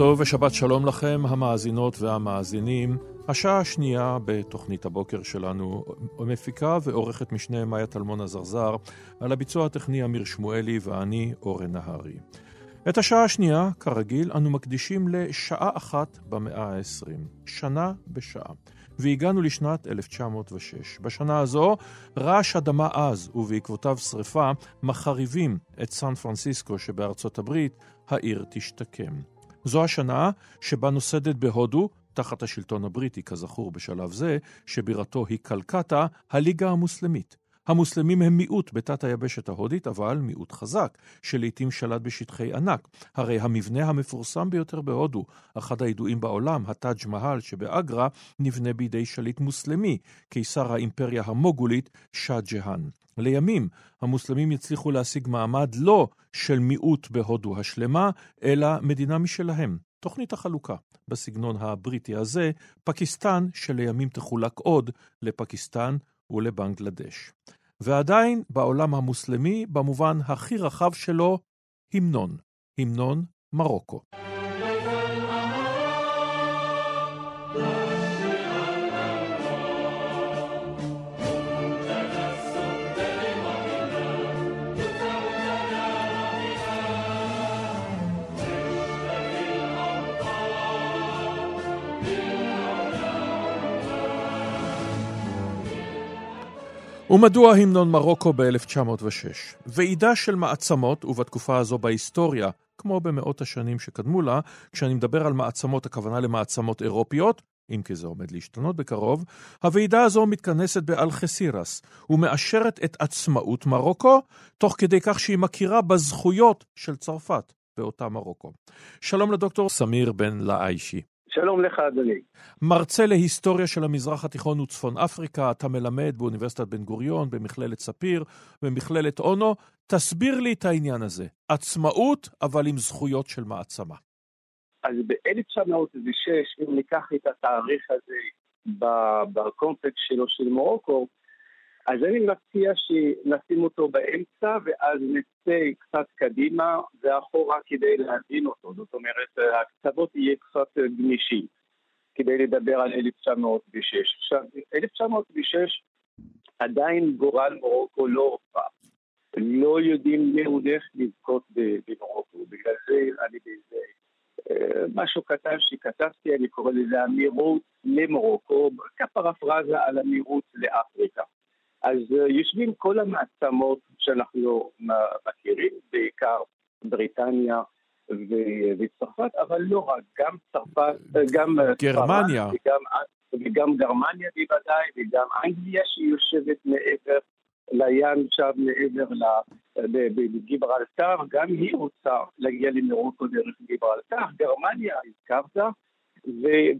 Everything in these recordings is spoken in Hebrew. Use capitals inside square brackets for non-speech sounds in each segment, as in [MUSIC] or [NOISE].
טוב ושבת שלום לכם, המאזינות והמאזינים. השעה השנייה בתוכנית הבוקר שלנו מפיקה ועורכת משנה מאיה טלמון עזרזר, על הביצוע הטכני אמיר שמואלי ואני אורן נהרי. את השעה השנייה, כרגיל, אנו מקדישים לשעה אחת במאה ה-20, שנה בשעה. והגענו לשנת 1906. בשנה הזו רעש אדמה עז ובעקבותיו שרפה מחריבים את סן פרנסיסקו שבארצות הברית, העיר תשתקם. זו השנה שבה נוסדת בהודו, תחת השלטון הבריטי, כזכור בשלב זה, שבירתו היא קלקטה, הליגה המוסלמית. המוסלמים הם מיעוט בתת היבשת ההודית, אבל מיעוט חזק, שלעיתים שלט בשטחי ענק. הרי המבנה המפורסם ביותר בהודו, אחד הידועים בעולם, הטאג' מהל שבאגרה, נבנה בידי שליט מוסלמי, קיסר האימפריה המוגולית, שאה ג'האן. לימים המוסלמים יצליחו להשיג מעמד לא של מיעוט בהודו השלמה, אלא מדינה משלהם. תוכנית החלוקה. בסגנון הבריטי הזה, פקיסטן שלימים תחולק עוד לפקיסטן ולבנגלדש. ועדיין בעולם המוסלמי, במובן הכי רחב שלו, המנון. המנון מרוקו. ומדוע המנון מרוקו ב-1906? ועידה של מעצמות, ובתקופה הזו בהיסטוריה, כמו במאות השנים שקדמו לה, כשאני מדבר על מעצמות, הכוונה למעצמות אירופיות, אם כי זה עומד להשתנות בקרוב, הוועידה הזו מתכנסת באלחסירס ומאשרת את עצמאות מרוקו, תוך כדי כך שהיא מכירה בזכויות של צרפת באותה מרוקו. שלום לדוקטור סמיר בן לאיישי. שלום לך, אדוני. מרצה להיסטוריה של המזרח התיכון וצפון אפריקה, אתה מלמד באוניברסיטת בן גוריון, במכללת ספיר, במכללת אונו. תסביר לי את העניין הזה. עצמאות, אבל עם זכויות של מעצמה. אז ב-1906, אם ניקח את התאריך הזה בקונטקסט שלו של מרוקו, אז אני מציע שנשים אותו באמצע ואז נצא קצת קדימה ואחורה כדי להבין אותו. זאת אומרת, הקצוות יהיה קצת גמישים כדי לדבר על 1906. עכשיו, 1906 עדיין גורל מרוקו לא הופע. לא יודעים מי הולך לזכות במרוקו. בגלל זה אני באיזה אה, משהו קטן שכתבתי, אני קורא לזה אמירות למרוקו, כפרפרזה על אמירות לאפריקה. אז אה, יושבים כל המעצמות שאנחנו מכירים, בעיקר בריטניה וצרפת, אבל לא רק, גם צרפת, אה, גם אה, גרמניה, וגם, וגם גרמניה בוודאי, וגם אנגליה שיושבת מעבר לים שם, מעבר לגיברלטר, גם היא רוצה להגיע למרוקו דרך גיברלטר, גרמניה הזכרת,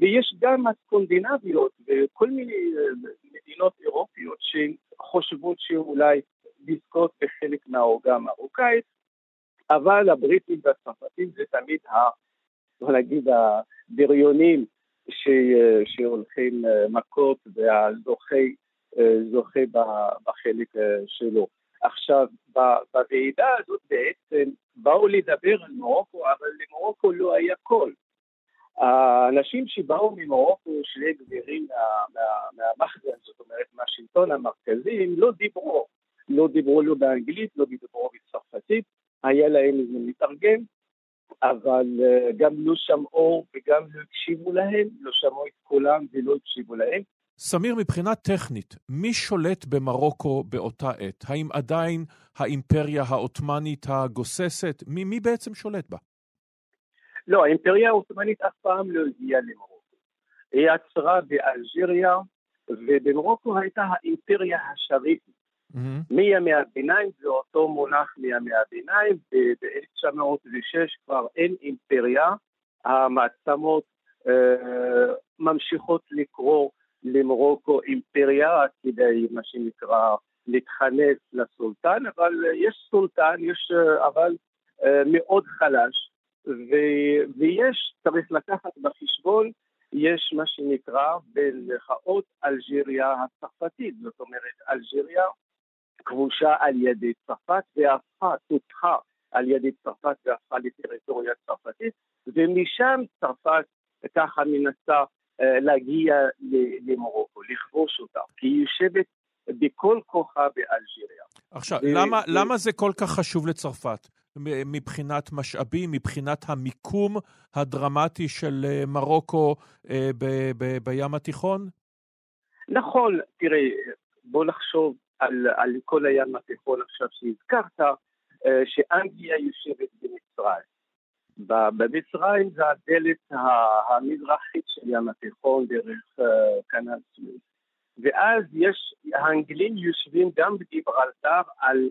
ויש גם הסקונדינביות וכל מיני מדינות אירופיות שחושבות שאולי לזכות בחלק מהעוגה המרוקאית, אבל הבריטים והצרפתים זה תמיד, ה, בוא נגיד, הבריונים ש, שהולכים מכות והזוכה בחלק שלו. עכשיו, בוועידה הזאת בעצם באו לדבר על מרוקו, אבל למרוקו לא היה קול. האנשים שבאו ממרוקו, שני גבירים מהמחזן, זאת אומרת מהשלטון המרכזי, הם לא דיברו, לא דיברו לא באנגלית, לא דיברו בצרפתית, היה להם איזה מתרגם, אבל אה, גם לא שמעו וגם לא הקשיבו להם, לא שמעו את קולם ולא הקשיבו להם. סמיר, מבחינה טכנית, מי שולט במרוקו באותה עת? האם עדיין האימפריה העות'מאנית הגוססת? מי, מי בעצם שולט בה? לא, האימפריה העות'מאנית אף פעם לא הגיעה למרוקו. היא עצרה באלג'יריה, ובמרוקו הייתה האימפריה השריפית. מהמם. מימי הביניים זה אותו מונח מימי הביניים, ב-1906 כבר אין אימפריה, המעצמות אה, ממשיכות לקרוא למרוקו אימפריה כדי מה שנקרא להתחנף לסולטן, אבל יש סולטן, יש אה, אבל אה, מאוד חלש, ו- ויש, צריך לקחת בחשבון, יש מה שנקרא במרכאות אלג'יריה הצרפתית, זאת אומרת אלג'יריה כבושה על ידי צרפת והפכה, טופחה על ידי צרפת והפכה לטריטוריה צרפתית, ומשם צרפת ככה מנסה אה, להגיע למרוקו, לכבוש אותה, כי היא יושבת בכל כוחה באלג'יריה. עכשיו, ו- למה, ו- למה זה כל כך חשוב לצרפת? מבחינת משאבים, מבחינת המיקום הדרמטי של אה, מרוקו אה, ב- ב- בים התיכון? נכון, תראה, בוא נחשוב על, על כל הים התיכון עכשיו שהזכרת, אה, שאנגליה יושבת במצרים. במצרים זה הדלת המזרחית של ים התיכון דרך כנל סוויס. ואז יש, האנגלים יושבים גם בגיברלטר על,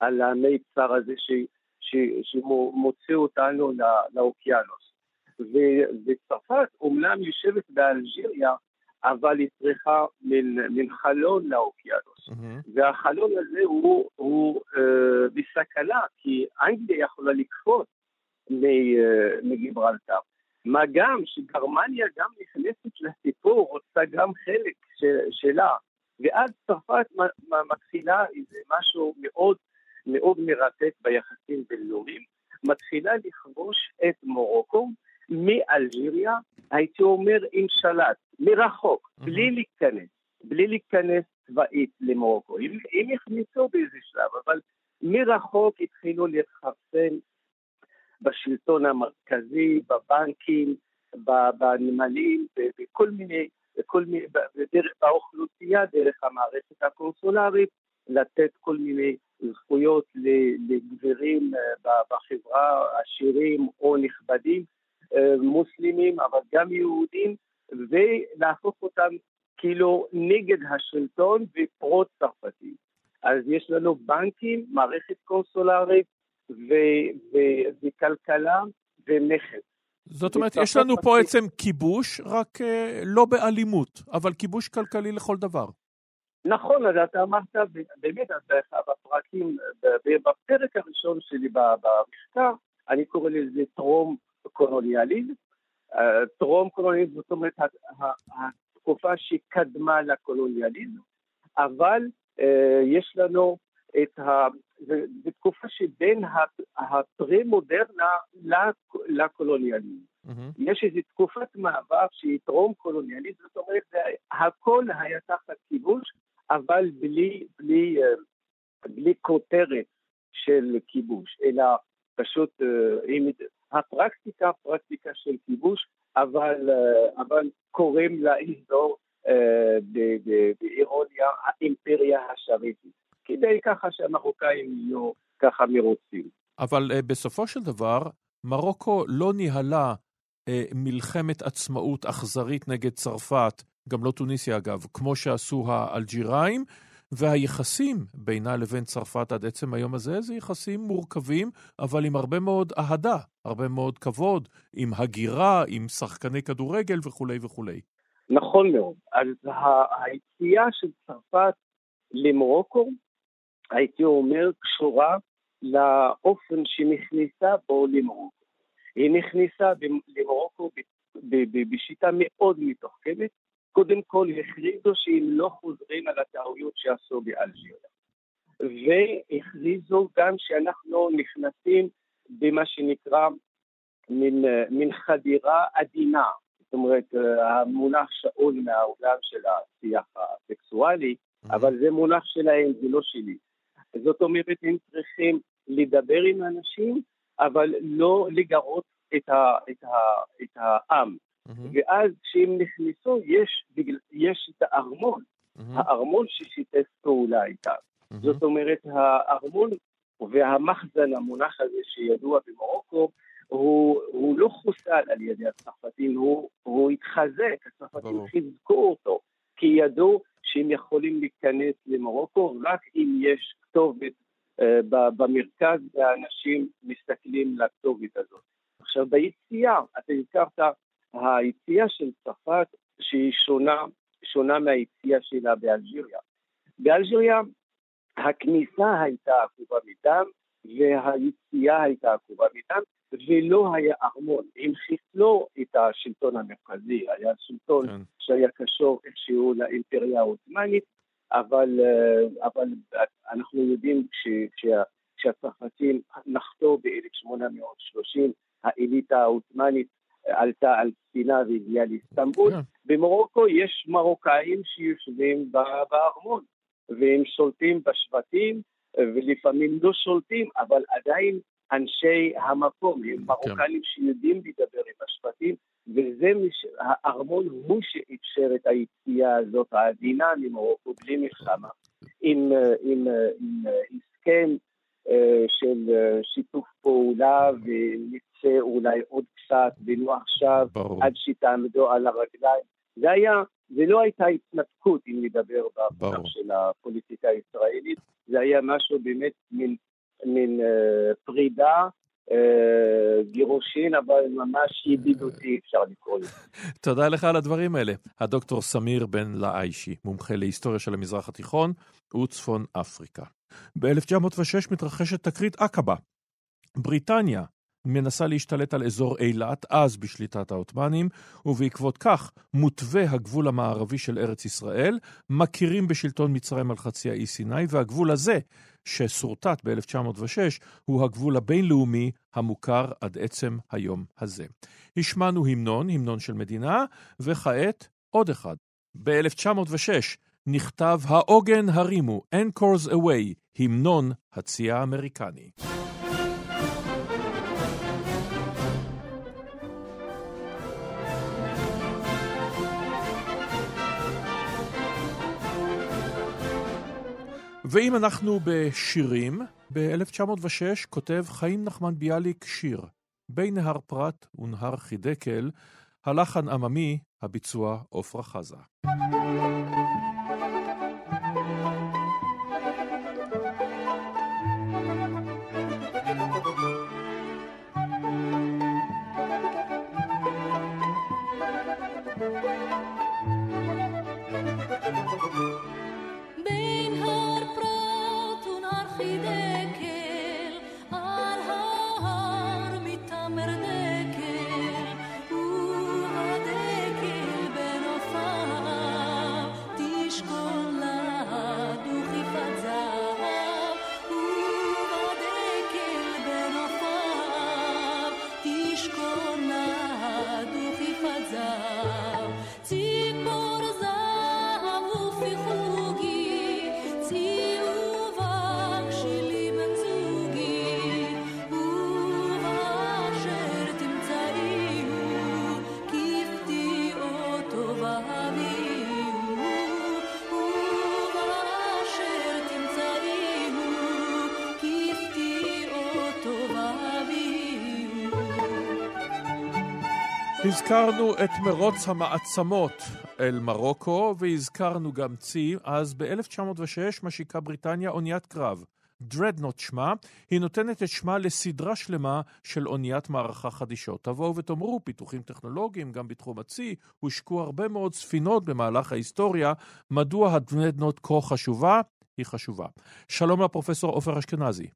על המיצר הזה ש, ש, שמוציא אותנו לא- לאוקיינוס. וצרפת אומנם יושבת באלג'יריה, אבל היא צריכה מין, מין חלון לאוקיינוס. מהמם. והחלון הזה הוא, הוא אה, בסכנה, כי אנגליה יכולה לקפוץ אה, מגיברלטר. מה גם שגרמניה גם נכנסת לסיפור, רוצה גם חלק ש, שלה, ואז צרפת מתחילה איזה משהו מאוד מאוד מרתק ביחסים בינלאומיים, מתחילה לכבוש את מרוקו מאלג'יריה, הייתי אומר עם שלט, מרחוק, Mhm. בלי להיכנס, בלי להיכנס צבאית למרוקו. הם, הם הכניסו באיזה שלב, אבל מרחוק התחילו להתחרפן בשלטון המרכזי, בבנקים, בנמלים, בכל מיני, בכל מיני, בדרך, באוכלוסייה, דרך המערכת הקונסולרית, לתת כל מיני זכויות ל- לגברים אה, בחברה, עשירים או נכבדים, אה, מוסלמים, אבל גם יהודים, ולהפוך אותם כאילו נגד השלטון ופרו-צרפתי. אז יש לנו בנקים, מערכת קונסולרית ו- ו- וכלכלה ומכס. זאת אומרת, יש לנו פה. בעצם כיבוש, רק אה, לא באלימות, אבל כיבוש כלכלי לכל דבר. נכון, אז אתה אמרת, באמת, אז באחד הפרקים, ב- בפרק הראשון שלי במחקר, אני קורא לזה טרום קולוניאליזם. אה, טרום קולוניאליזם, זאת אומרת, התקופה שקדמה לקולוניאליזם, אבל אה, יש לנו את ה... זה תקופה שבין הפרה-מודרנה לק- לקולוניאליזם. מהמם. יש איזו תקופת מעבר שהיא טרום קולוניאליזם, זאת אומרת, הכל היה תחת כיבוש, אבל בלי, בלי, אה, בלי כותרת של כיבוש, אלא פשוט אה, הפרקטיקה, פרקטיקה של כיבוש, אבל, אה, אבל קוראים לאזור באירוניה האימפריה השריפית, כדי ככה שהמרוקאים יהיו ככה מרוצים. אבל בסופו של דבר, מרוקו לא ניהלה מלחמת עצמאות אכזרית נגד צרפת, גם לא טוניסיה אגב, כמו שעשו האלג'יראים, והיחסים בינה לבין צרפת עד עצם היום הזה זה יחסים מורכבים, אבל עם הרבה מאוד אהדה, הרבה מאוד כבוד, עם הגירה, עם שחקני כדורגל וכולי וכולי. נכון מאוד. אז היציאה של צרפת למרוקו, הייתי אומר, קשורה לאופן שנכנסה בו למרוקו. היא נכנסה למרוקו בשיטה מאוד מתוחכמת. קודם כל הכריזו שהם לא חוזרים על הטעויות שעשו באלג'יריה. והכריזו גם שאנחנו נכנסים במה שנקרא מין, מין חדירה עדינה. זאת אומרת, המונח שאול מהעולם של השיח הסקסואלי, אבל זה מונח שלהם, זה לא שלי. זאת אומרת, הם צריכים לדבר עם אנשים, אבל לא לגרות את, ה, את, ה, את העם. מהמם, ואז כשהם נכנסו, יש, יש את הארמון, מהמם, הארמון ששיתף פעולה איתם. מהמם. זאת אומרת, הארמון והמחזן, המונח הזה שידוע במרוקו, הוא, הוא לא חוסל על ידי הצרפתים, הוא, הוא התחזק, הצרפתים ברור. חיזקו אותו, כי ידעו שהם יכולים להיכנס למרוקו רק אם יש כתובת אה, במרכז והאנשים מסתכלים לכתובת הזאת. עכשיו ביציאה, אתה הזכרת, היציאה של צרפת שהיא שונה, שונה מהיציאה שלה באלג'יריה. באלג'יריה הכניסה הייתה עקובה מדם והיציאה הייתה עקובה מדם ולא היה ארמון. הם חיסלו את השלטון המרכזי, היה שלטון כן. שהיה קשור איכשהו לאימפריה העות'מאנית, אבל, אה, אבל אנחנו יודעים כשהצרפתים נחתו ב-1830, האליטה העות'מאנית עלתה על ספינה והגיעה לאיסטנבול. כן. במרוקו יש מרוקאים שיושבים בארמון, והם שולטים בשבטים, ולפעמים לא שולטים, אבל עדיין אנשי המקום, הם כן. מרוקאים שיודעים לדבר עם השבטים, וזה, מש... הארמון הוא שאפשר את היציאה הזאת העדינה ממרוקו בלי מלחמה, עם, עם, עם הסכם אה, של שיתוף פעולה ונצא אולי עוד קצת ולא עכשיו, ברור. עד שתעמדו על הרגליים. זה היה, זה לא הייתה התנתקות, אם נדבר במונח של הפוליטיקה הישראלית, זה היה משהו באמת מין, מין uh, פרידה אה, גירושין, אבל ממש ידידותי, אפשר לקרוא לזה. תודה לך על הדברים האלה. הדוקטור סמיר בן לאיישי, מומחה להיסטוריה של המזרח התיכון וצפון אפריקה. ב-1906 מתרחשת תקרית עקבה. בריטניה מנסה להשתלט על אזור אילת, אז בשליטת העות'מאנים, ובעקבות כך מותווה הגבול המערבי של ארץ ישראל, מכירים בשלטון מצרים על חצי האי סיני, והגבול הזה, ששורטט ב-1906, הוא הגבול הבינלאומי המוכר עד עצם היום הזה. השמענו המנון, המנון של מדינה, וכעת עוד אחד. ב-1906 נכתב העוגן הרימו, Anchors Away, המנון הצי האמריקני. ואם אנחנו בשירים, ב-1906 כותב חיים נחמן ביאליק שיר, בין נהר פרת ונהר חידקל, הלחן עממי, הביצוע עפרה חזה. הזכרנו את מרוץ המעצמות אל מרוקו, והזכרנו גם צי, אז ב-1906 משיקה בריטניה אוניית קרב. דרדנוט שמה, היא נותנת את שמה לסדרה שלמה של אוניית מערכה חדישות. תבואו ותאמרו, פיתוחים טכנולוגיים, גם בתחום הצי, הושקו הרבה מאוד ספינות במהלך ההיסטוריה. מדוע הדרדנוט כה חשובה? היא חשובה. שלום לפרופסור עופר אשכנזי.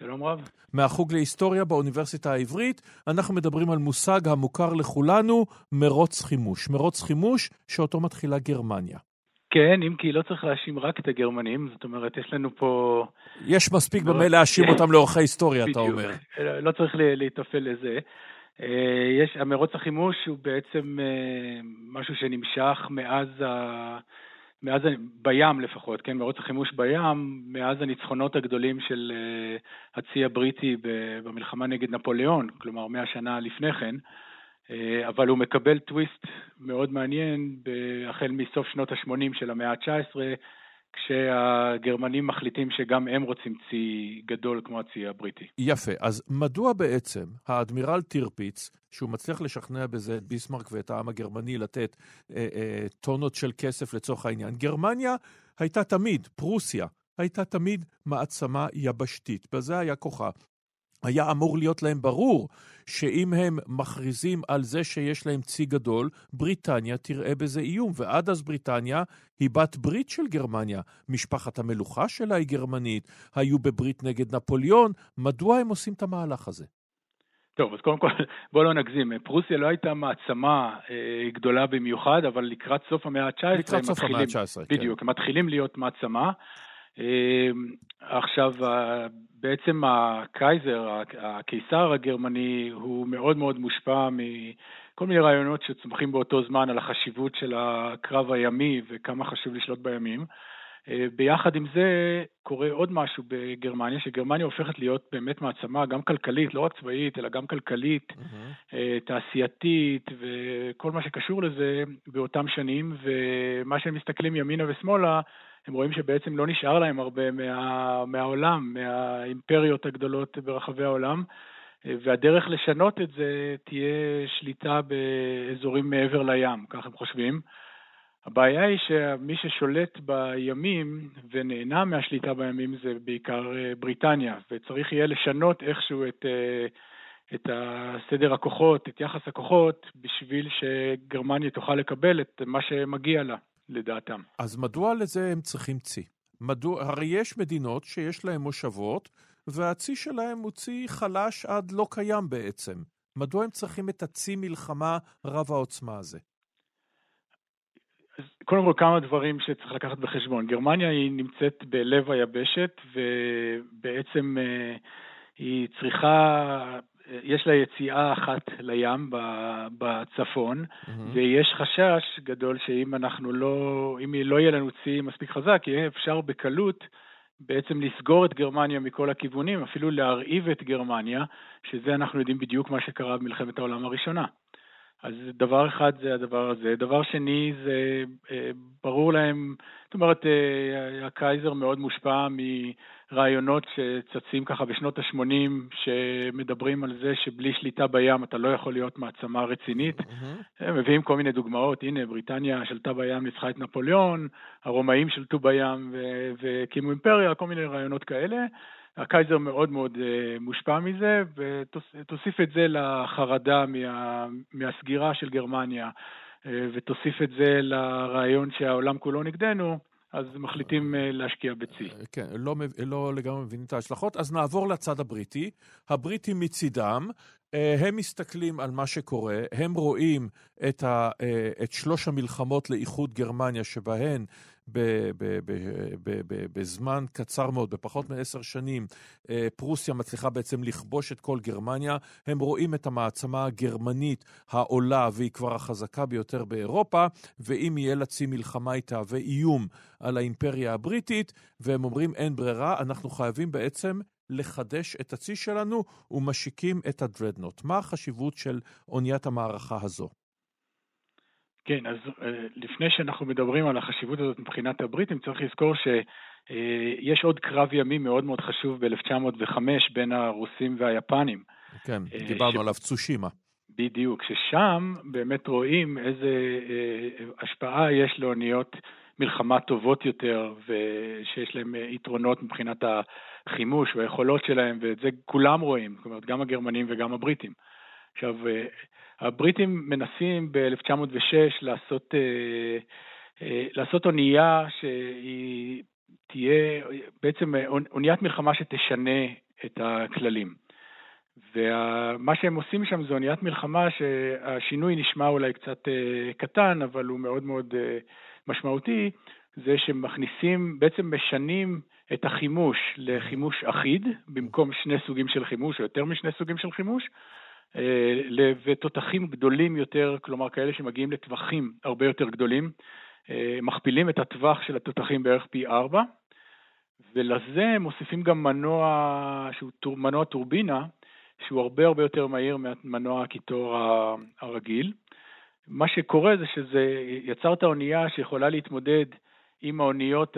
שלום רב. מהחוג להיסטוריה באוניברסיטה העברית, אנחנו מדברים על מושג המוכר לכולנו, מרוץ חימוש. מרוץ חימוש שאותו מתחילה גרמניה. כן, אם כי לא צריך להאשים רק את הגרמנים, זאת אומרת, יש לנו פה... יש מספיק במה להאשים [LAUGHS] אותם לאורך ההיסטוריה, אתה אומר. לא צריך להיטפל לזה. אה, יש, המרוץ החימוש הוא בעצם אה, משהו שנמשך מאז ה... מאז, בים לפחות, כן, מרוץ החימוש בים, מאז הניצחונות הגדולים של uh, הצי הבריטי במלחמה נגד נפוליאון, כלומר מאה שנה לפני כן, uh, אבל הוא מקבל טוויסט מאוד מעניין החל מסוף שנות ה-80 של המאה ה-19, כשהגרמנים מחליטים שגם הם רוצים צי גדול כמו הצי הבריטי. יפה. אז מדוע בעצם האדמירל טירפיץ, שהוא מצליח לשכנע בזה את ביסמרק ואת העם הגרמני לתת אה, אה, טונות של כסף לצורך העניין, גרמניה הייתה תמיד, פרוסיה, הייתה תמיד מעצמה יבשתית, בזה היה כוחה. היה אמור להיות להם ברור שאם הם מכריזים על זה שיש להם צי גדול, בריטניה תראה בזה איום, ועד אז בריטניה היא בת ברית של גרמניה. משפחת המלוכה שלה היא גרמנית, היו בברית נגד נפוליאון, מדוע הם עושים את המהלך הזה? טוב, אז קודם כל, בוא לא נגזים. פרוסיה לא הייתה מעצמה אה, גדולה במיוחד, אבל לקראת סוף המאה ה-19, לקראת סוף המאה ה-19, כן. בדיוק, הם מתחילים להיות מעצמה. אה, עכשיו, בעצם הקייזר, הקיסר הגרמני, הוא מאוד מאוד מושפע מכל מיני רעיונות שצומחים באותו זמן על החשיבות של הקרב הימי וכמה חשוב לשלוט בימים. אה, ביחד עם זה קורה עוד משהו בגרמניה, שגרמניה הופכת להיות באמת מעצמה, גם כלכלית, לא רק צבאית, אלא גם כלכלית, mm-hmm. תעשייתית וכל מה שקשור לזה באותם שנים, ומה שהם מסתכלים ימינה ושמאלה, הם רואים שבעצם לא נשאר להם הרבה מה, מהעולם, מהאימפריות הגדולות ברחבי העולם, והדרך לשנות את זה תהיה שליטה באזורים מעבר לים, כך הם חושבים. הבעיה היא שמי ששולט בימים ונהנה מהשליטה בימים זה בעיקר אה, בריטניה, וצריך יהיה לשנות איכשהו את, אה, את סדר הכוחות, את יחס הכוחות, בשביל שגרמניה תוכל לקבל את מה שמגיע לה. לדעתם. אז מדוע לזה הם צריכים צי? מדוע, הרי יש מדינות שיש להן מושבות, והצי שלהם הוא צי חלש עד לא קיים בעצם. מדוע הם צריכים את הצי מלחמה רב העוצמה הזה? אז קודם כל כמה דברים שצריך לקחת בחשבון. גרמניה היא נמצאת בלב היבשת, ובעצם אה, היא צריכה יש לה יציאה אחת לים בצפון, mm-hmm. ויש חשש גדול שאם אנחנו לא, אם לא יהיה לנו צי מספיק חזק, יהיה אפשר בקלות בעצם לסגור את גרמניה מכל הכיוונים, אפילו להרעיב את גרמניה, שזה אנחנו יודעים בדיוק מה שקרה במלחמת העולם הראשונה. אז דבר אחד זה הדבר הזה. דבר שני זה אה, ברור להם, זאת אומרת, אה, הקייזר מאוד מושפע מרעיונות שצצים ככה בשנות ה-80, שמדברים על זה שבלי שליטה בים אתה לא יכול להיות מעצמה רצינית. Mm-hmm. הם מביאים כל מיני דוגמאות, הנה, בריטניה שלטה בים, ניצחה את נפוליאון, הרומאים שלטו בים והקימו אימפריה, כל מיני רעיונות כאלה. הקייזר מאוד מאוד אה, מושפע מזה, ותוסיף את זה לחרדה מה, מהסגירה של גרמניה, אה, ותוסיף את זה לרעיון שהעולם כולו נגדנו, אז מחליטים אה, להשקיע בצי. כן, לא, לא לגמרי מבינים את ההשלכות. אז נעבור לצד הבריטי. הבריטים מצידם, הם מסתכלים על מה שקורה, הם רואים את, ה, את שלוש המלחמות לאיחוד גרמניה, שבהן בזמן קצר מאוד, בפחות מעשר שנים, אה, פרוסיה מצליחה בעצם לכבוש את כל גרמניה. הם רואים את המעצמה הגרמנית העולה, והיא כבר החזקה ביותר באירופה, ואם יהיה לה צי מלחמה, היא תהווה איום על האימפריה הבריטית, והם אומרים אין ברירה, אנחנו חייבים בעצם לחדש את הצי שלנו ומשיקים את הדרדנוט. מה החשיבות של אוניית המערכה הזו? כן, אז אה, לפני שאנחנו מדברים על החשיבות הזאת מבחינת הבריטים, צריך לזכור שיש אה, עוד קרב ימי מאוד מאוד חשוב ב-1905 בין הרוסים והיפנים. כן, אה, דיברנו ש... עליו צושימה. בדיוק, ששם באמת רואים איזה השפעה יש לאוניות מלחמה טובות יותר, ושיש להם יתרונות מבחינת החימוש והיכולות שלהם, ואת זה כולם רואים, זאת אומרת, גם הגרמנים וגם הבריטים. עכשיו, הבריטים מנסים ב-1906 לעשות, אה, אה, לעשות אונייה שהיא תהיה בעצם אוניית מלחמה שתשנה את הכללים. ומה שהם עושים שם זה אוניית מלחמה שהשינוי נשמע אולי קצת אה, קטן, אבל הוא מאוד מאוד משמעותי, זה שמכניסים, בעצם משנים את החימוש לחימוש אחיד, במקום שני סוגים של חימוש, או יותר משני סוגים של חימוש, אה, ותותחים גדולים יותר, כלומר כאלה שמגיעים לטווחים הרבה יותר גדולים, אה, מכפילים את הטווח של התותחים בערך פי ארבע, ולזה מוסיפים גם מנוע שהוא מנוע טורבינה, שהוא הרבה הרבה יותר מהיר ממנוע הקיטור הרגיל. מה שקורה זה שזה יצר את האונייה שיכולה להתמודד עם האוניות.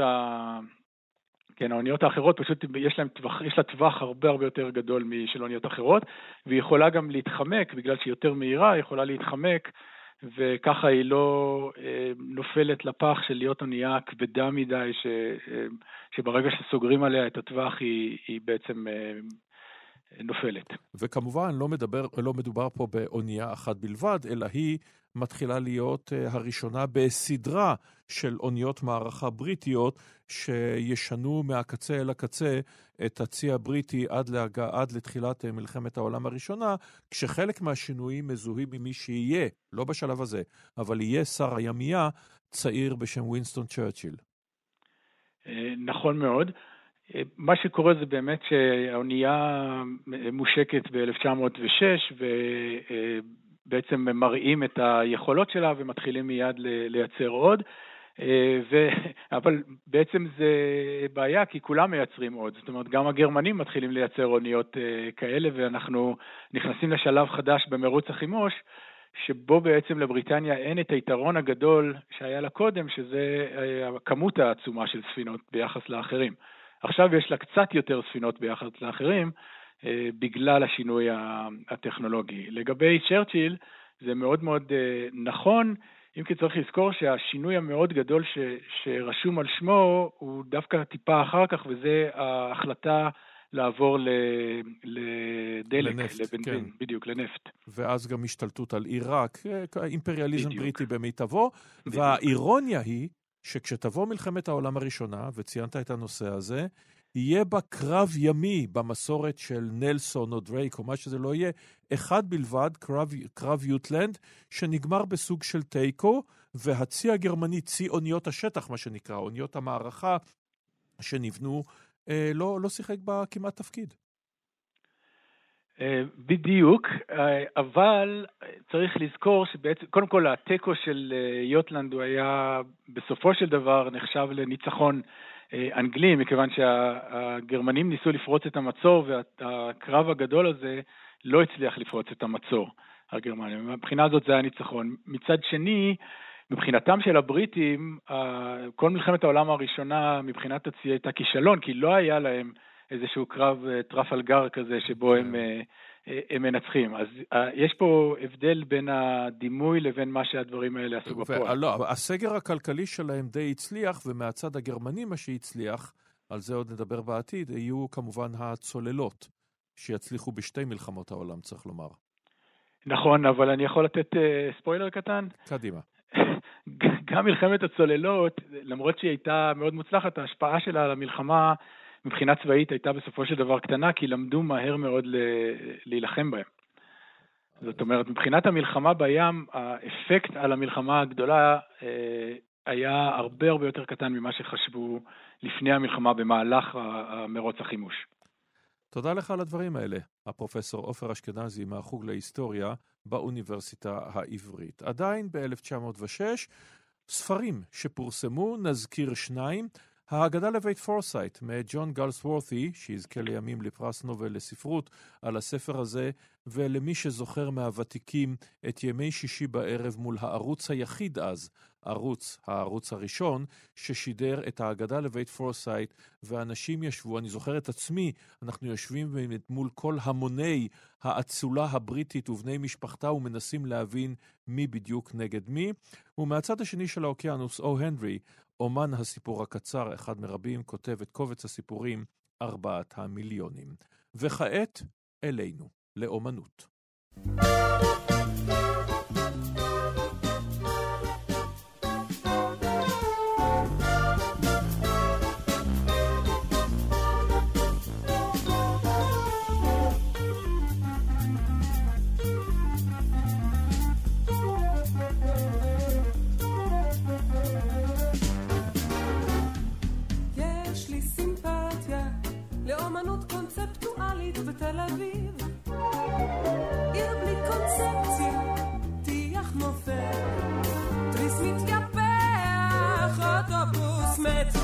כן, האוניות האחרות פשוט יש להן טווח, יש לה טווח הרבה הרבה יותר גדול משל אוניות אחרות, והיא יכולה גם להתחמק, בגלל שהיא יותר מהירה, היא יכולה להתחמק, וככה היא לא אה, נופלת לפח של להיות אונייה כבדה מדי, ש, אה, שברגע שסוגרים עליה את הטווח היא, היא בעצם אה, נופלת. וכמובן, לא, מדבר, לא מדובר פה באונייה אחת בלבד, אלא היא מתחילה להיות uh, הראשונה בסדרה של אוניות מערכה בריטיות שישנו מהקצה אל הקצה את הצי הבריטי עד, להגע, עד לתחילת uh, מלחמת העולם הראשונה, כשחלק מהשינויים מזוהים ממי שיהיה, לא בשלב הזה, אבל יהיה שר הימייה, צעיר בשם וינסטון צ'רצ'יל. אה, נכון מאוד. מה שקורה זה באמת שהאונייה מושקת ב-1906, ובעצם מראים את היכולות שלה ומתחילים מיד לייצר עוד. ו... אבל בעצם זה בעיה, כי כולם מייצרים עוד. זאת אומרת, גם הגרמנים מתחילים לייצר אוניות אה, כאלה, ואנחנו נכנסים לשלב חדש במרוץ החימוש, שבו בעצם לבריטניה אין את היתרון הגדול שהיה לה קודם, שזה אה, הכמות העצומה של ספינות ביחס לאחרים. עכשיו יש לה קצת יותר ספינות ביחס לאחרים, אה, בגלל השינוי הטכנולוגי. לגבי צ'רצ'יל, זה מאוד מאוד אה, נכון, אם כי צריך לזכור שהשינוי המאוד גדול ש, שרשום על שמו הוא דווקא טיפה אחר כך, וזה ההחלטה לעבור ל, לדלק, לנפט, לבנזין, כן. בדיוק, לנפט. ואז גם השתלטות על עיראק, אה, אימפריאליזם בדיוק. בריטי במיטבו. בדיוק. והאירוניה היא שכשתבוא מלחמת העולם הראשונה, וציינת את הנושא הזה, יהיה בה קרב ימי במסורת של נלסון או דרייק או מה שזה לא יהיה, אחד בלבד, קרב, קרב יוטלנד, שנגמר בסוג של תיקו, והצי הגרמני, צי אוניות השטח, מה שנקרא, אוניות המערכה שנבנו, אה, לא, לא שיחק בה כמעט תפקיד. אה, בדיוק, אה, אבל צריך לזכור שבעצם, קודם כל התיקו של אה, יוטלנד הוא היה בסופו של דבר נחשב לניצחון אנגלי, מכיוון שהגרמנים ניסו לפרוץ את המצור והקרב הגדול הזה לא הצליח לפרוץ את המצור הגרמנים. מבחינה הזאת זה היה ניצחון. מצד שני, מבחינתם של הבריטים, כל מלחמת העולם הראשונה מבחינת הצי הייתה כישלון, כי לא היה להם איזשהו קרב טרפלגר כזה שבו הם, הם מנצחים. אז יש פה הבדל בין הדימוי לבין מה שהדברים האלה עשו בפועל. לא, הסגר הכלכלי שלהם די הצליח, ומהצד הגרמני מה שהצליח, על זה עוד נדבר בעתיד, יהיו כמובן הצוללות, שיצליחו בשתי מלחמות העולם, צריך לומר. נכון, אבל אני יכול לתת uh, ספוילר קטן? קדימה. [LAUGHS] גם מלחמת הצוללות, למרות שהיא הייתה מאוד מוצלחת, ההשפעה שלה על המלחמה מבחינה צבאית הייתה בסופו של דבר קטנה, כי למדו מהר מאוד להילחם בהם. זאת אומרת, מבחינת המלחמה בים, האפקט על המלחמה הגדולה אה, היה הרבה הרבה יותר קטן ממה שחשבו לפני המלחמה במהלך מרוץ החימוש. תודה לך על הדברים האלה, הפרופסור עופר אשכנזי מהחוג להיסטוריה באוניברסיטה העברית. עדיין ב-1906, ספרים שפורסמו, נזכיר שניים. ההגדה לבית פורסייט מאת ג'ון גלסוורתי, שיזכה לימים לפרס נובל לספרות על הספר הזה, ולמי שזוכר מהוותיקים את ימי שישי בערב מול הערוץ היחיד אז, ערוץ, הערוץ הראשון, ששידר את ההגדה לבית פורסייט, ואנשים ישבו, אני זוכר את עצמי, אנחנו יושבים מול כל המוני האצולה הבריטית ובני משפחתה ומנסים להבין מי בדיוק נגד מי. ומהצד השני של האוקיינוס, או הנדרי, אומן הסיפור הקצר, אחד מרבים, כותב את קובץ הסיפורים ארבעת המיליונים. וכעת, אלינו, לאומנות. קונספטואלית בתל אביב. עיר בלי קונספציה, טיח נופל, תריס מתייפח, אוטובוס מת.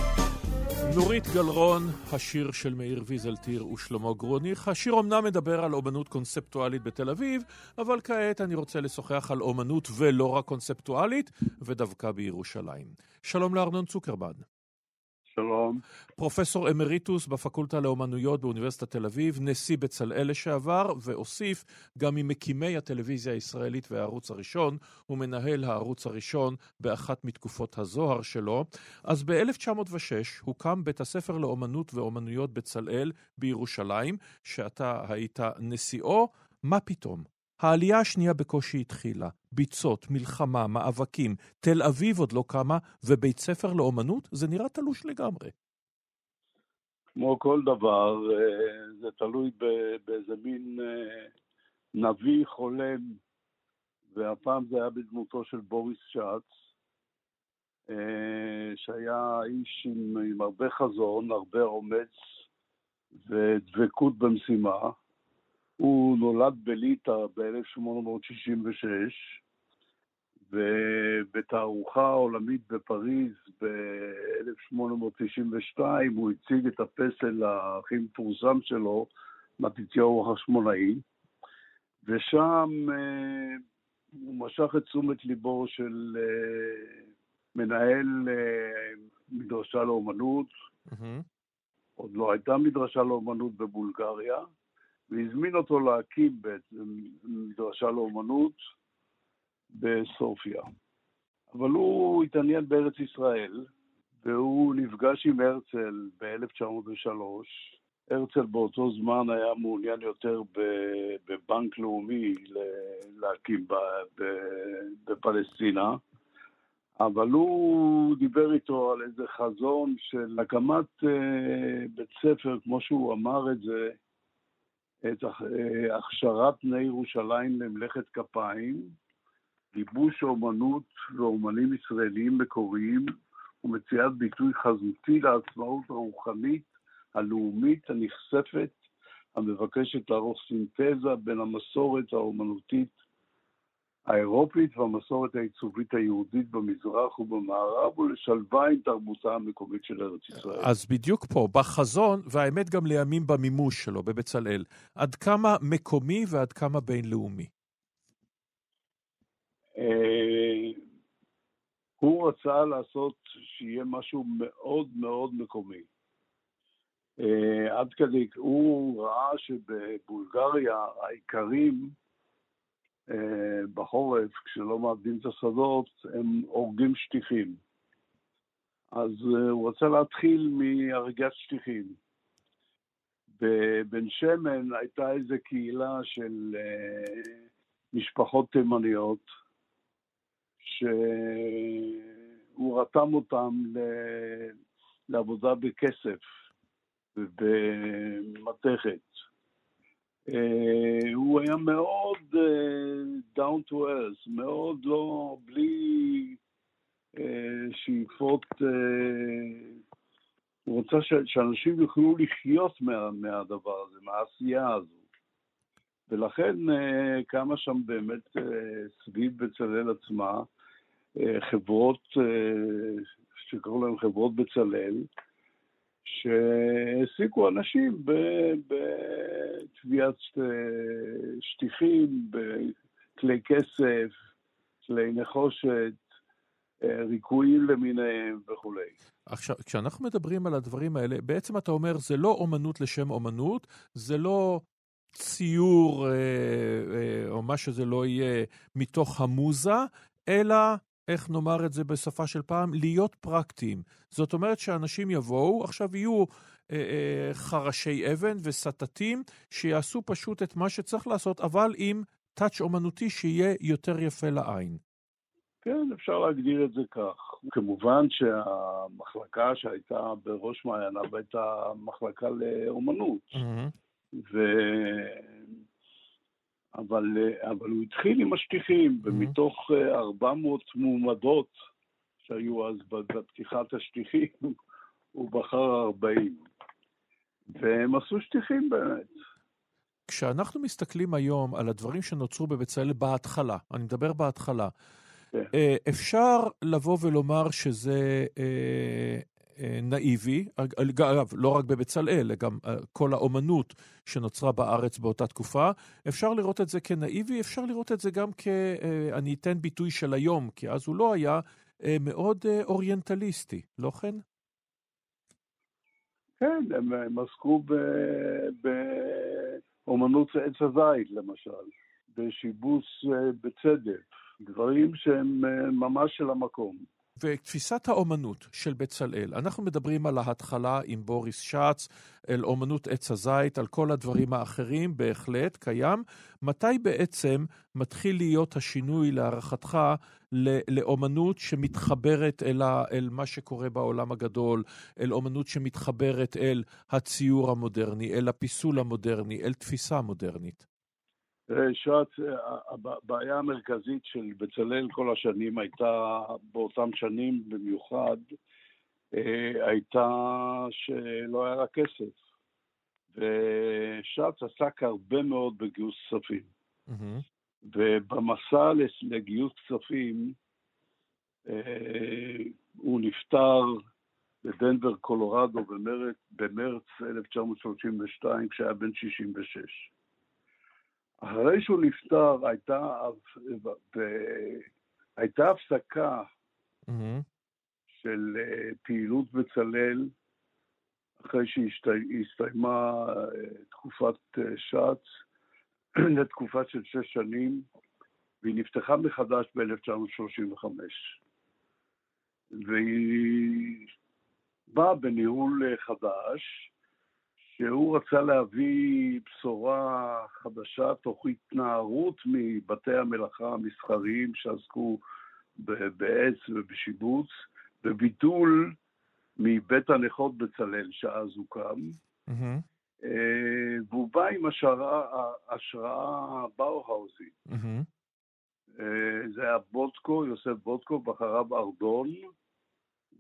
נורית גלרון, השיר של מאיר ויזלטיר ושלמה גרוניך. השיר אומנם מדבר על אומנות קונספטואלית בתל אביב, אבל כעת אני רוצה לשוחח על אומנות ולא רק קונספטואלית, ודווקא בירושלים. שלום לארנון צוקרבן. שלום. פרופסור אמריטוס בפקולטה לאומנויות באוניברסיטת תל אביב, נשיא בצלאל לשעבר, והוסיף גם ממקימי הטלוויזיה הישראלית והערוץ הראשון, ומנהל הערוץ הראשון באחת מתקופות הזוהר שלו. אז ב-1906 הוקם בית הספר לאומנות ואומנויות בצלאל בירושלים, שאתה היית נשיאו. מה פתאום? העלייה השנייה בקושי התחילה. ביצות, מלחמה, מאבקים, תל אביב עוד לא קמה, ובית ספר לאומנות? זה נראה תלוש לגמרי. כמו כל דבר, אה, זה תלוי באיזה מין אה, נביא חולם, והפעם זה היה בדמותו של בוריס שץ, אה, שהיה איש עם, עם הרבה חזון, הרבה אומץ ודבקות במשימה. הוא נולד בליטא ב-1866, ובתערוכה העולמית בפריז ב-1892 הוא הציג את הפסל הכי מפורסם שלו, מתתיהו החשמונאי, ושם אה, הוא משך את תשומת ליבו של אה, מנהל אה, מדרשה לאומנות, mm-hmm. עוד לא הייתה מדרשה לאומנות בבולגריה, והזמין אותו להקים בעצם מדרשה לאומנות בסופיה. אבל הוא התעניין בארץ ישראל, והוא נפגש עם הרצל ב-1903. הרצל באותו זמן היה מעוניין יותר בבנק לאומי להקים בפלסטינה, אבל הוא דיבר איתו על איזה חזון של הקמת אה, בית ספר, כמו שהוא אמר את זה, את אה, הכשרת בני ירושלים למלאכת כפיים, גיבוש אומנות ואומנים ישראליים מקוריים ומציאת ביטוי חזותי לעצמאות הרוחנית הלאומית הנכספת המבקשת לערוך סינתזה בין המסורת האומנותית האירופית והמסורת העיצובית היהודית במזרח ובמערב ולשלבה עם תרבותה המקומית של ארץ ישראל. אז בדיוק פה, בחזון, והאמת גם לימים במימוש שלו, בבצלאל, עד כמה מקומי ועד כמה בינלאומי? אה, הוא רצה לעשות שיהיה משהו מאוד מאוד מקומי. אה, עד כדי, הוא ראה שבבולגריה האיכרים בחורף, כשלא מעבדים את השדות, הם הורגים שטיחים. אז הוא רצה להתחיל מהריגת שטיחים. בבן שמן הייתה איזו קהילה של משפחות תימניות, שהוא רתם אותם לעבודה בכסף ובמתכת. אה, הוא היה מאוד אה, down to earth, מאוד לא, בלי אה, שאיפות, הוא רוצה שאנשים יוכלו לחיות מה, מהדבר הזה, מהעשייה הזו. ולכן קמה שם באמת סביב בצלאל עצמה חברות שקראו להן חברות בצלאל, שהעסיקו אנשים בטביעת שטיחים, בכלי כסף, כלי נחושת, ריקויים למיניהם וכולי. עכשיו, כשאנחנו מדברים על הדברים האלה, בעצם אתה אומר, זה לא אומנות לשם אומנות, זה לא ציור אה, אה, או מה שזה לא יהיה מתוך המוזה, אלא איך נאמר את זה בשפה של פעם? להיות פרקטיים. זאת אומרת שאנשים יבואו, עכשיו יהיו אה, אה, חרשי אבן וסטטים, שיעשו פשוט את מה שצריך לעשות, אבל עם טאץ' אומנותי שיהיה יותר יפה לעין. כן, אפשר להגדיר את זה כך. כמובן שהמחלקה שהייתה בראש מעייניו הייתה מחלקה לאומנות. Mm-hmm. ו... אבל, אה, אבל הוא התחיל עם השטיחים, mm-hmm. ומתוך 400 אה, מועמדות שהיו אז בפתיחת השטיחים, [LAUGHS] הוא בחר 40. והם עשו שטיחים באמת. כשאנחנו מסתכלים היום על הדברים שנוצרו בבצלאל בהתחלה, אני מדבר בהתחלה, כן. אה, אפשר לבוא ולומר שזה נאיבי, אגב, לא רק בבצלאל, גם כל האומנות שנוצרה בארץ באותה תקופה. אפשר לראות את זה כנאיבי, אפשר לראות את זה גם כ... אני אתן ביטוי של היום, כי אז הוא לא היה מאוד אוריינטליסטי, לא כן? כן, הם, הם עסקו באומנות עץ הזית, למשל, בשיבוש בצדק, דברים שהם ממש של המקום. ותפיסת האומנות של בצלאל, אנחנו מדברים על ההתחלה עם בוריס שץ, אל אומנות עץ הזית, על כל הדברים האחרים, בהחלט קיים. מתי בעצם מתחיל להיות השינוי להערכתך לאומנות שמתחברת אל, ה, אל מה שקורה בעולם הגדול, אל אומנות שמתחברת אל הציור המודרני, אל הפיסול המודרני, אל תפיסה מודרנית? שעת, הבעיה המרכזית של בצלאל כל השנים הייתה, באותם שנים במיוחד, אה, הייתה שלא היה לה כסף. ושץ עסק הרבה מאוד בגיוס כספים. Mm-hmm. ובמסע לגיוס כספים, אה, הוא נפטר בדנבר, קולורדו, במרץ, במרץ 1932, כשהיה בן 66. אחרי שהוא נפטר הייתה, הייתה הפסקה mm-hmm. של אה, פעילות בצלאל אחרי שהסתיימה אה, תקופת אה, ש"ץ [CLEARS THROAT] לתקופה של שש שנים, והיא נפתחה מחדש ב-1935. והיא באה בניהול חדש, שהוא רצה להביא בשורה חדשה תוך התנערות מבתי המלאכה המסחריים שעסקו בעץ ובשיבוץ, בביטול מבית הנכות בצלאל שאז הוקם. Mm-hmm. והוא בא עם השראה, השראה באו-האוזית. Mm-hmm. זה היה בודקו, יוסף בודקו, ואחריו ארדון,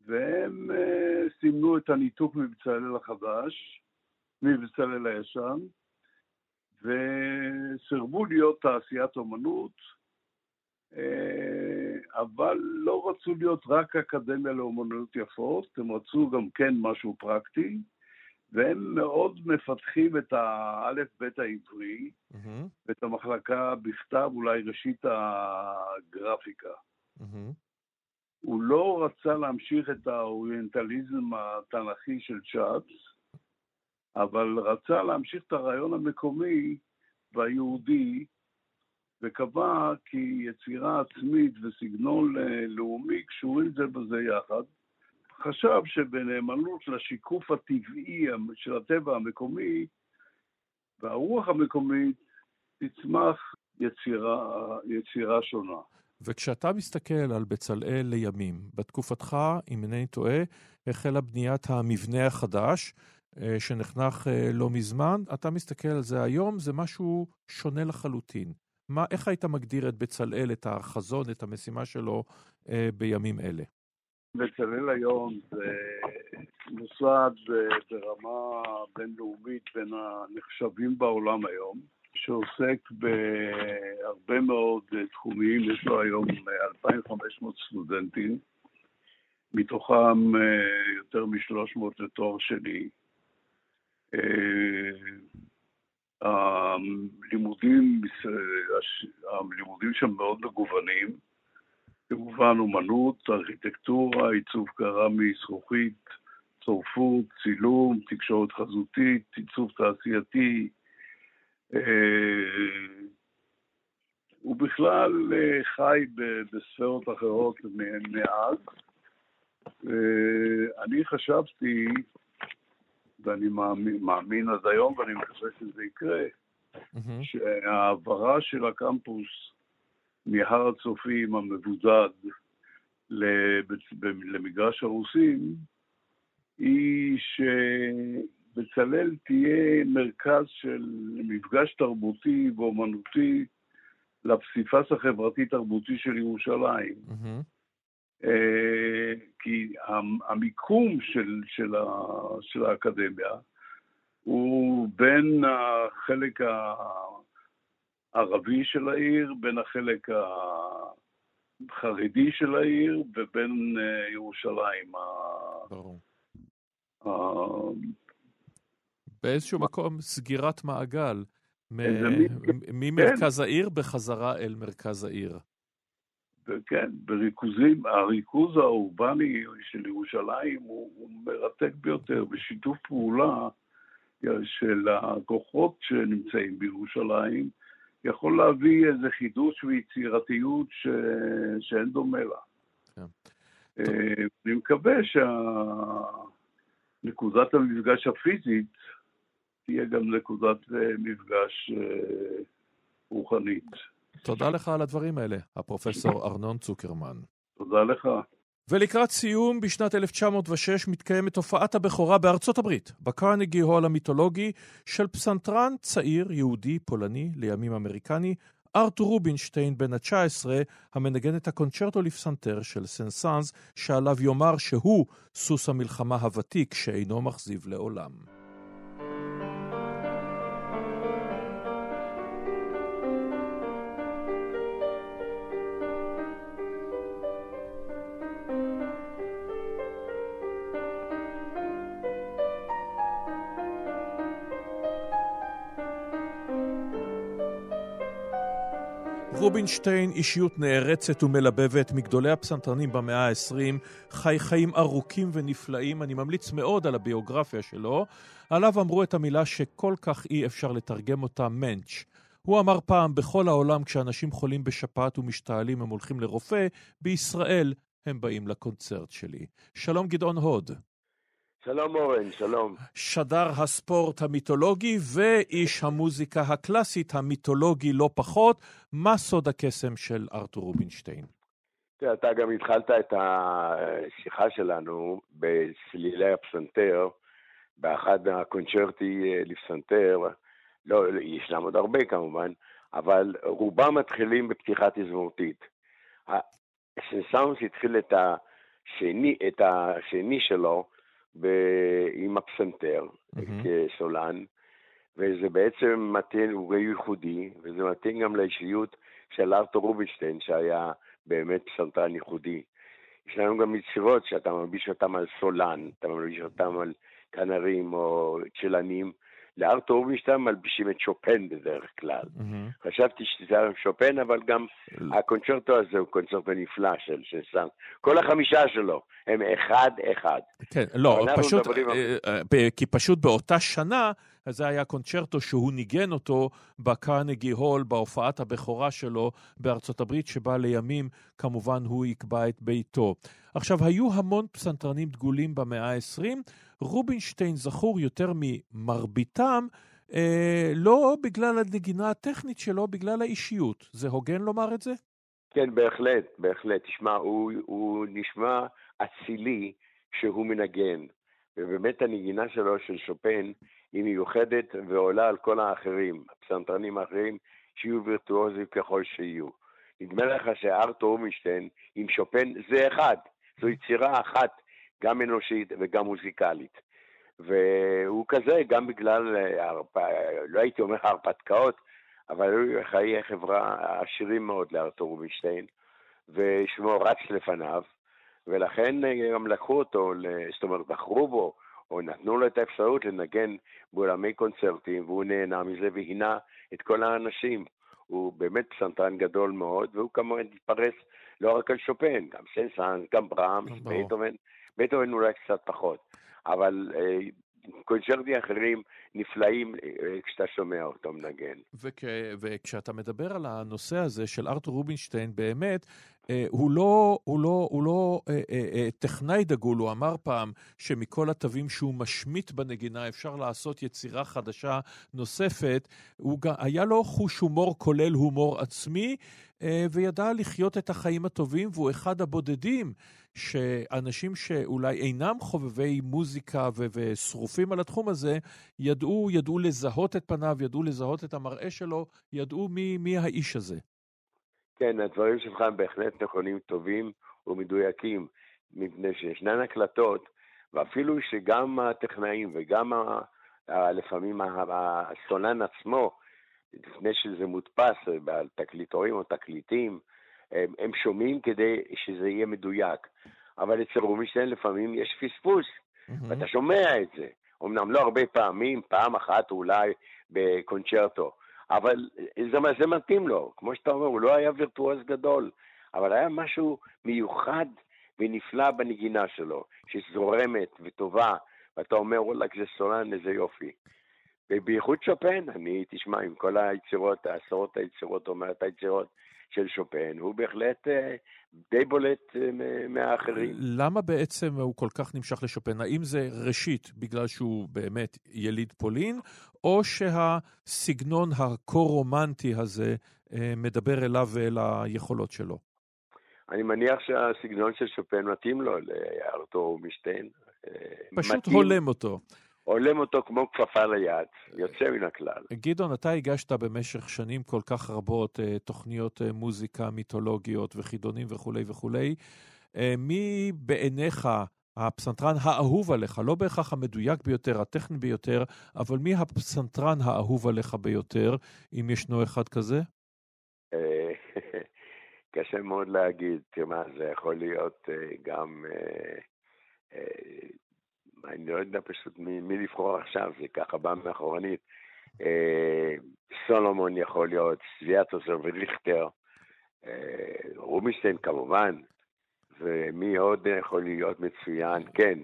והם אה, סימנו את הניתוק מבצלאל החדש, מבצלאל הישן, וסירבו להיות תעשיית אומנות, אה, אבל לא רצו להיות רק אקדמיה לאומנות יפות, הם רצו גם כן משהו פרקטי, והם מאוד מפתחים את האלף-בית העברי, mm-hmm. ואת המחלקה בכתב, אולי ראשית הגרפיקה. Mm-hmm. הוא לא רצה להמשיך את האוריינטליזם התנ"כי של צ'אץ, אבל רצה להמשיך את הרעיון המקומי והיהודי, וקבע כי יצירה עצמית וסגנון לאומי קשורים זה בזה יחד. חשב שבנאמנות לשיקוף הטבעי של הטבע המקומי והרוח המקומית תצמח יצירה, יצירה שונה. וכשאתה מסתכל על בצלאל לימים, בתקופתך, אם אינני טועה, החלה בניית המבנה החדש, שנחנך אה, לא מזמן, אתה מסתכל על זה היום, זה משהו שונה לחלוטין. מה, איך היית מגדיר את בצלאל, את החזון, את המשימה שלו אה, בימים אלה? בצלאל היום זה מוסד ברמה בינלאומית בין הנחשבים בעולם היום, שעוסק בהרבה מאוד תחומים, יש לו היום 2,500 סטודנטים, מתוכם יותר מ-300 לתואר שני. אה, הלימודים, הלימודים שם מאוד מגוונים, כמובן אומנות, ארכיטקטורה, עיצוב קרמי, זכוכית, צורפות, צילום, תקשורת חזותית, עיצוב תעשייתי. אה, הוא בכלל אה, חי בספרות אחרות מאז. אני חשבתי ואני מאמין, מאמין עד היום, ואני מקווה שזה יקרה, mm-hmm. שההעברה של הקמפוס מהר הצופים המבודד למגרש הרוסים, היא שבצלאל תהיה מרכז של מפגש תרבותי ואומנותי לפסיפס החברתי-תרבותי של ירושלים. Mm-hmm. אה, כי המיקום של, של, ה, של האקדמיה הוא בין החלק הערבי של העיר, בין החלק החרדי של העיר ובין אה, ירושלים ברור. אה, באיזשהו מקום סגירת מעגל. מ- מין- ממרכז העיר בחזרה אל מרכז העיר. כן, בריכוזים, הריכוז האורבני של ירושלים הוא, הוא מרתק ביותר, בשיתוף פעולה של הכוחות שנמצאים בירושלים, יכול להביא איזה חידוש ויצירתיות ש... שאין דומה לה. כן. אה, אני מקווה שנקודת המפגש הפיזית תהיה גם נקודת אה, מפגש אה, רוחנית. תודה לך על הדברים האלה, הפרופסור ארנון צוקרמן. תודה לך. ולקראת סיום, בשנת 1906 מתקיימת הופעת הבכורה בארצות הברית, בקרנגי הול המיתולוגי, של פסנתרן צעיר יהודי פולני, לימים אמריקני, ארתור רובינשטיין בן ה-19, המנגן את הקונצ'רטו לפסנתר של סנסאנס, שעליו יאמר שהוא סוס המלחמה הוותיק שאינו מכזיב לעולם. רובינשטיין, אישיות נערצת ומלבבת, מגדולי הפסנתרנים במאה ה-20, חי חיים ארוכים ונפלאים. אני ממליץ מאוד על הביוגרפיה שלו. עליו אמרו את המילה שכל כך אי אפשר לתרגם אותה, מענץ'. הוא אמר פעם, בכל העולם כשאנשים חולים בשפעת ומשתעלים הם הולכים לרופא, בישראל הם באים לקונצרט שלי. שלום גדעון הוד. שלום אורן, שלום. שדר הספורט המיתולוגי ואיש המוזיקה הקלאסית המיתולוגי לא פחות. מה סוד הקסם של ארתור רובינשטיין? תראה, אתה גם התחלת את השיחה שלנו בסלילי הפסנתר, באחד הקונצ'רטי אה, לפסנתר, לא, ישנם עוד הרבה כמובן, אבל רובם מתחילים בפתיחה תזמורתית. סנסאונס התחיל את השני, את השני שלו. עם הפסנתר מהמם. כסולן, וזה בעצם מתאים, הוא ייחודי, וזה מתאים גם לאישיות של ארתור רובינשטיין, שהיה באמת פסנתרן ייחודי. יש לנו גם יצירות שאתה מלביש אותם על סולן, אתה מלביש אותם על כנרים או צ'לנים. לארתור רובינשטיין מלבישים את שופן בדרך כלל. מהמם. חשבתי שזה היה שופן, אבל גם הקונצ'רטו הזה הוא קונצ'רטו נפלא של סנסן. כל החמישה שלו הם אחד-אחד. כן, לא, פשוט, מדברים אה, אה, ב- כי פשוט באותה שנה, זה היה קונצ'רטו שהוא ניגן אותו בקרנגי הול, בהופעת הבכורה שלו בארצות הברית, שבה לימים כמובן הוא יקבע את ביתו. עכשיו, היו המון פסנתרנים דגולים במאה ה-20, רובינשטיין זכור יותר ממרביתם, אה, לא בגלל הנגינה הטכנית שלו, בגלל האישיות. זה הוגן לומר את זה? כן, בהחלט, בהחלט. תשמע, הוא, הוא נשמע אצילי כשהוא מנגן. ובאמת הנגינה שלו, של שופן, היא מיוחדת ועולה על כל האחרים, הפסנתרנים האחרים, שיהיו וירטואוזים ככל שיהיו. נדמה לך שארתור רובינשטיין עם שופן זה אחד, זו יצירה אחת, גם אנושית וגם מוזיקלית. והוא כזה גם בגלל, אה, הרפ... לא הייתי אומר הרפתקאות, אבל היו חיי חברה עשירים מאוד לארתור רובינשטיין, ושמו רץ לפניו, ולכן אה, גם לקחו אותו, זאת אומרת, בחרו בו, או נתנו לו את האפשרות לנגן באולמי קונצרטים, והוא נהנה מזה והינה את כל האנשים. הוא באמת פסנתרן גדול מאוד, והוא כמובן התפרס לא רק על שופן, גם סנסנס, גם ברמס. בטהובן, בטהובן אולי קצת פחות, אבל אה, קונצ'רטים אחרים נפלאים אה, כשאתה שומע אותו מנגן. וכ... וכשאתה מדבר על הנושא הזה של ארתור רובינשטיין, באמת, אה, הוא לא, הוא לא, הוא לא אה, אה, אה, טכנאי דגול, הוא אמר פעם שמכל התווים שהוא משמיט בנגינה אפשר לעשות יצירה חדשה נוספת. הוא גם, היה לו חוש הומור כולל הומור עצמי, וידע לחיות את החיים הטובים, והוא אחד הבודדים שאנשים שאולי אינם חובבי מוזיקה ו- ושרופים על התחום הזה, ידעו, ידעו לזהות את פניו, ידעו לזהות את המראה שלו, ידעו מי, מי האיש הזה. כן, הדברים שלך הם בהחלט נכונים, טובים ומדויקים, מפני שישנן הקלטות, ואפילו שגם הטכנאים וגם ה- ה- לפעמים ה- הסולן עצמו, לפני שזה מודפס על תקליטורים או תקליטים, הם, הם שומעים כדי שזה יהיה מדויק. אבל אצל רובינשטיין לפעמים יש פספוס, ואתה שומע את זה. אמנם לא הרבה פעמים, פעם אחת אולי בקונצ'רטו, אבל זה, זה מתאים לו. כמו שאתה אומר, הוא לא היה וירטואוז גדול, אבל היה משהו מיוחד ונפלא בנגינה שלו, שזורמת וטובה, ואתה אומר, וואלה, זה סולן, איזה יופי. ובייחוד שופן, אני, תשמע, עם כל היצירות, עשרות היצירות, או מעט היצירות של שופן, הוא בהחלט אה, די בולט אה, מהאחרים. למה בעצם הוא כל כך נמשך לשופן? האם זה ראשית בגלל שהוא באמת יליד פולין, או שהסגנון הכה-רומנטי הזה אה, מדבר אליו ואל היכולות שלו? אני מניח שהסגנון של שופן מתאים לו לארתור משטיין. פשוט מתאים. הולם אותו. הולם אותו כמו כפפה ליד, יוצא מן הכלל. גדעון, אתה הגשת במשך שנים כל כך רבות אה, תוכניות אה, מוזיקה מיתולוגיות וחידונים וכולי וכולי. אה, מי בעיניך הפסנתרן האהוב עליך, לא בהכרח המדויק ביותר, הטכני ביותר, אבל מי הפסנתרן האהוב עליך ביותר, אם ישנו אחד כזה? [LAUGHS] קשה מאוד להגיד, תראה, זה יכול להיות גם אני לא יודע פשוט מי, מי לבחור עכשיו, זה ככה בא מאחורנית. אה, סולומון יכול להיות, סביאטוסר וריכטר, אה, רובינשטיין כמובן, ומי עוד יכול להיות מצוין? כן,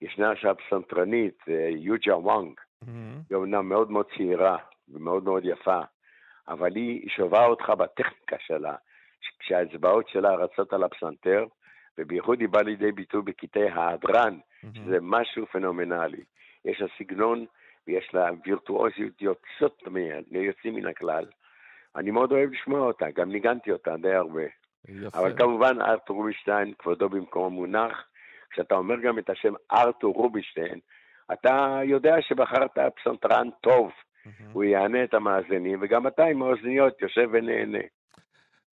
ישנה עכשיו פסנתרנית, אה, יוג'ה וואנג, mm-hmm. היא אומנם מאוד מאוד צעירה ומאוד מאוד יפה, אבל היא שווה אותך בטכניקה שלה, כשהאצבעות שלה רצות על הפסנתר, ובייחוד היא באה לידי ביטוי בקטעי ההדרן, שזה משהו פנומנלי. יש לה סגנון ויש לה וירטואוזיות יוצאות, יוצאים מן הכלל. אני מאוד אוהב לשמוע אותה, גם ניגנתי אותה די הרבה. יפה. אבל כמובן ארתור רובינשטיין, כבודו במקום המונח, כשאתה אומר גם את השם ארתור רובינשטיין, אתה יודע שבחרת פסנתרן טוב, הוא יענה את המאזינים, וגם אתה עם האוזניות יושב ונהנה.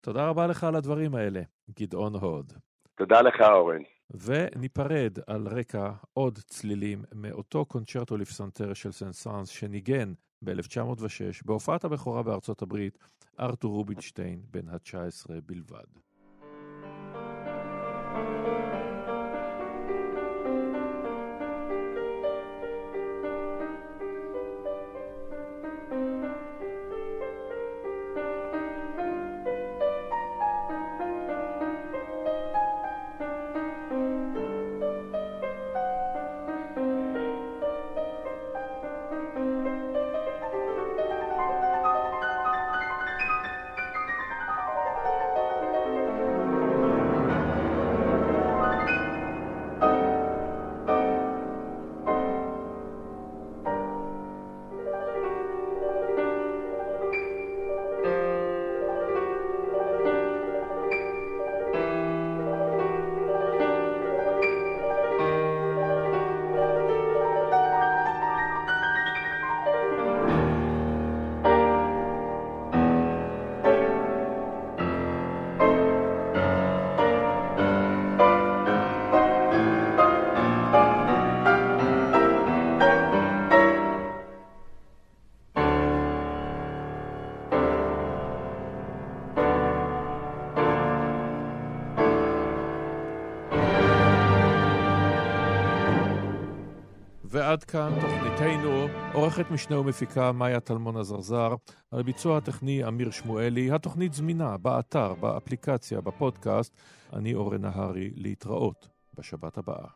תודה רבה לך על הדברים האלה, גדעון הוד. תודה לך, אורן. וניפרד על רקע עוד צלילים מאותו קונצ'רטו לפסנתר של סן סאנס שניגן ב-1906 בהופעת הבכורה בארצות הברית, ארתור רובינשטיין, בן ה-19 בלבד. ועד כאן תוכניתנו, עורכת משנה ומפיקה מאיה טלמון עזרזר, על ביצוע הטכני אמיר שמואלי, התוכנית זמינה באתר, באפליקציה, בפודקאסט. אני אורן נהרי, להתראות בשבת הבאה.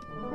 thank you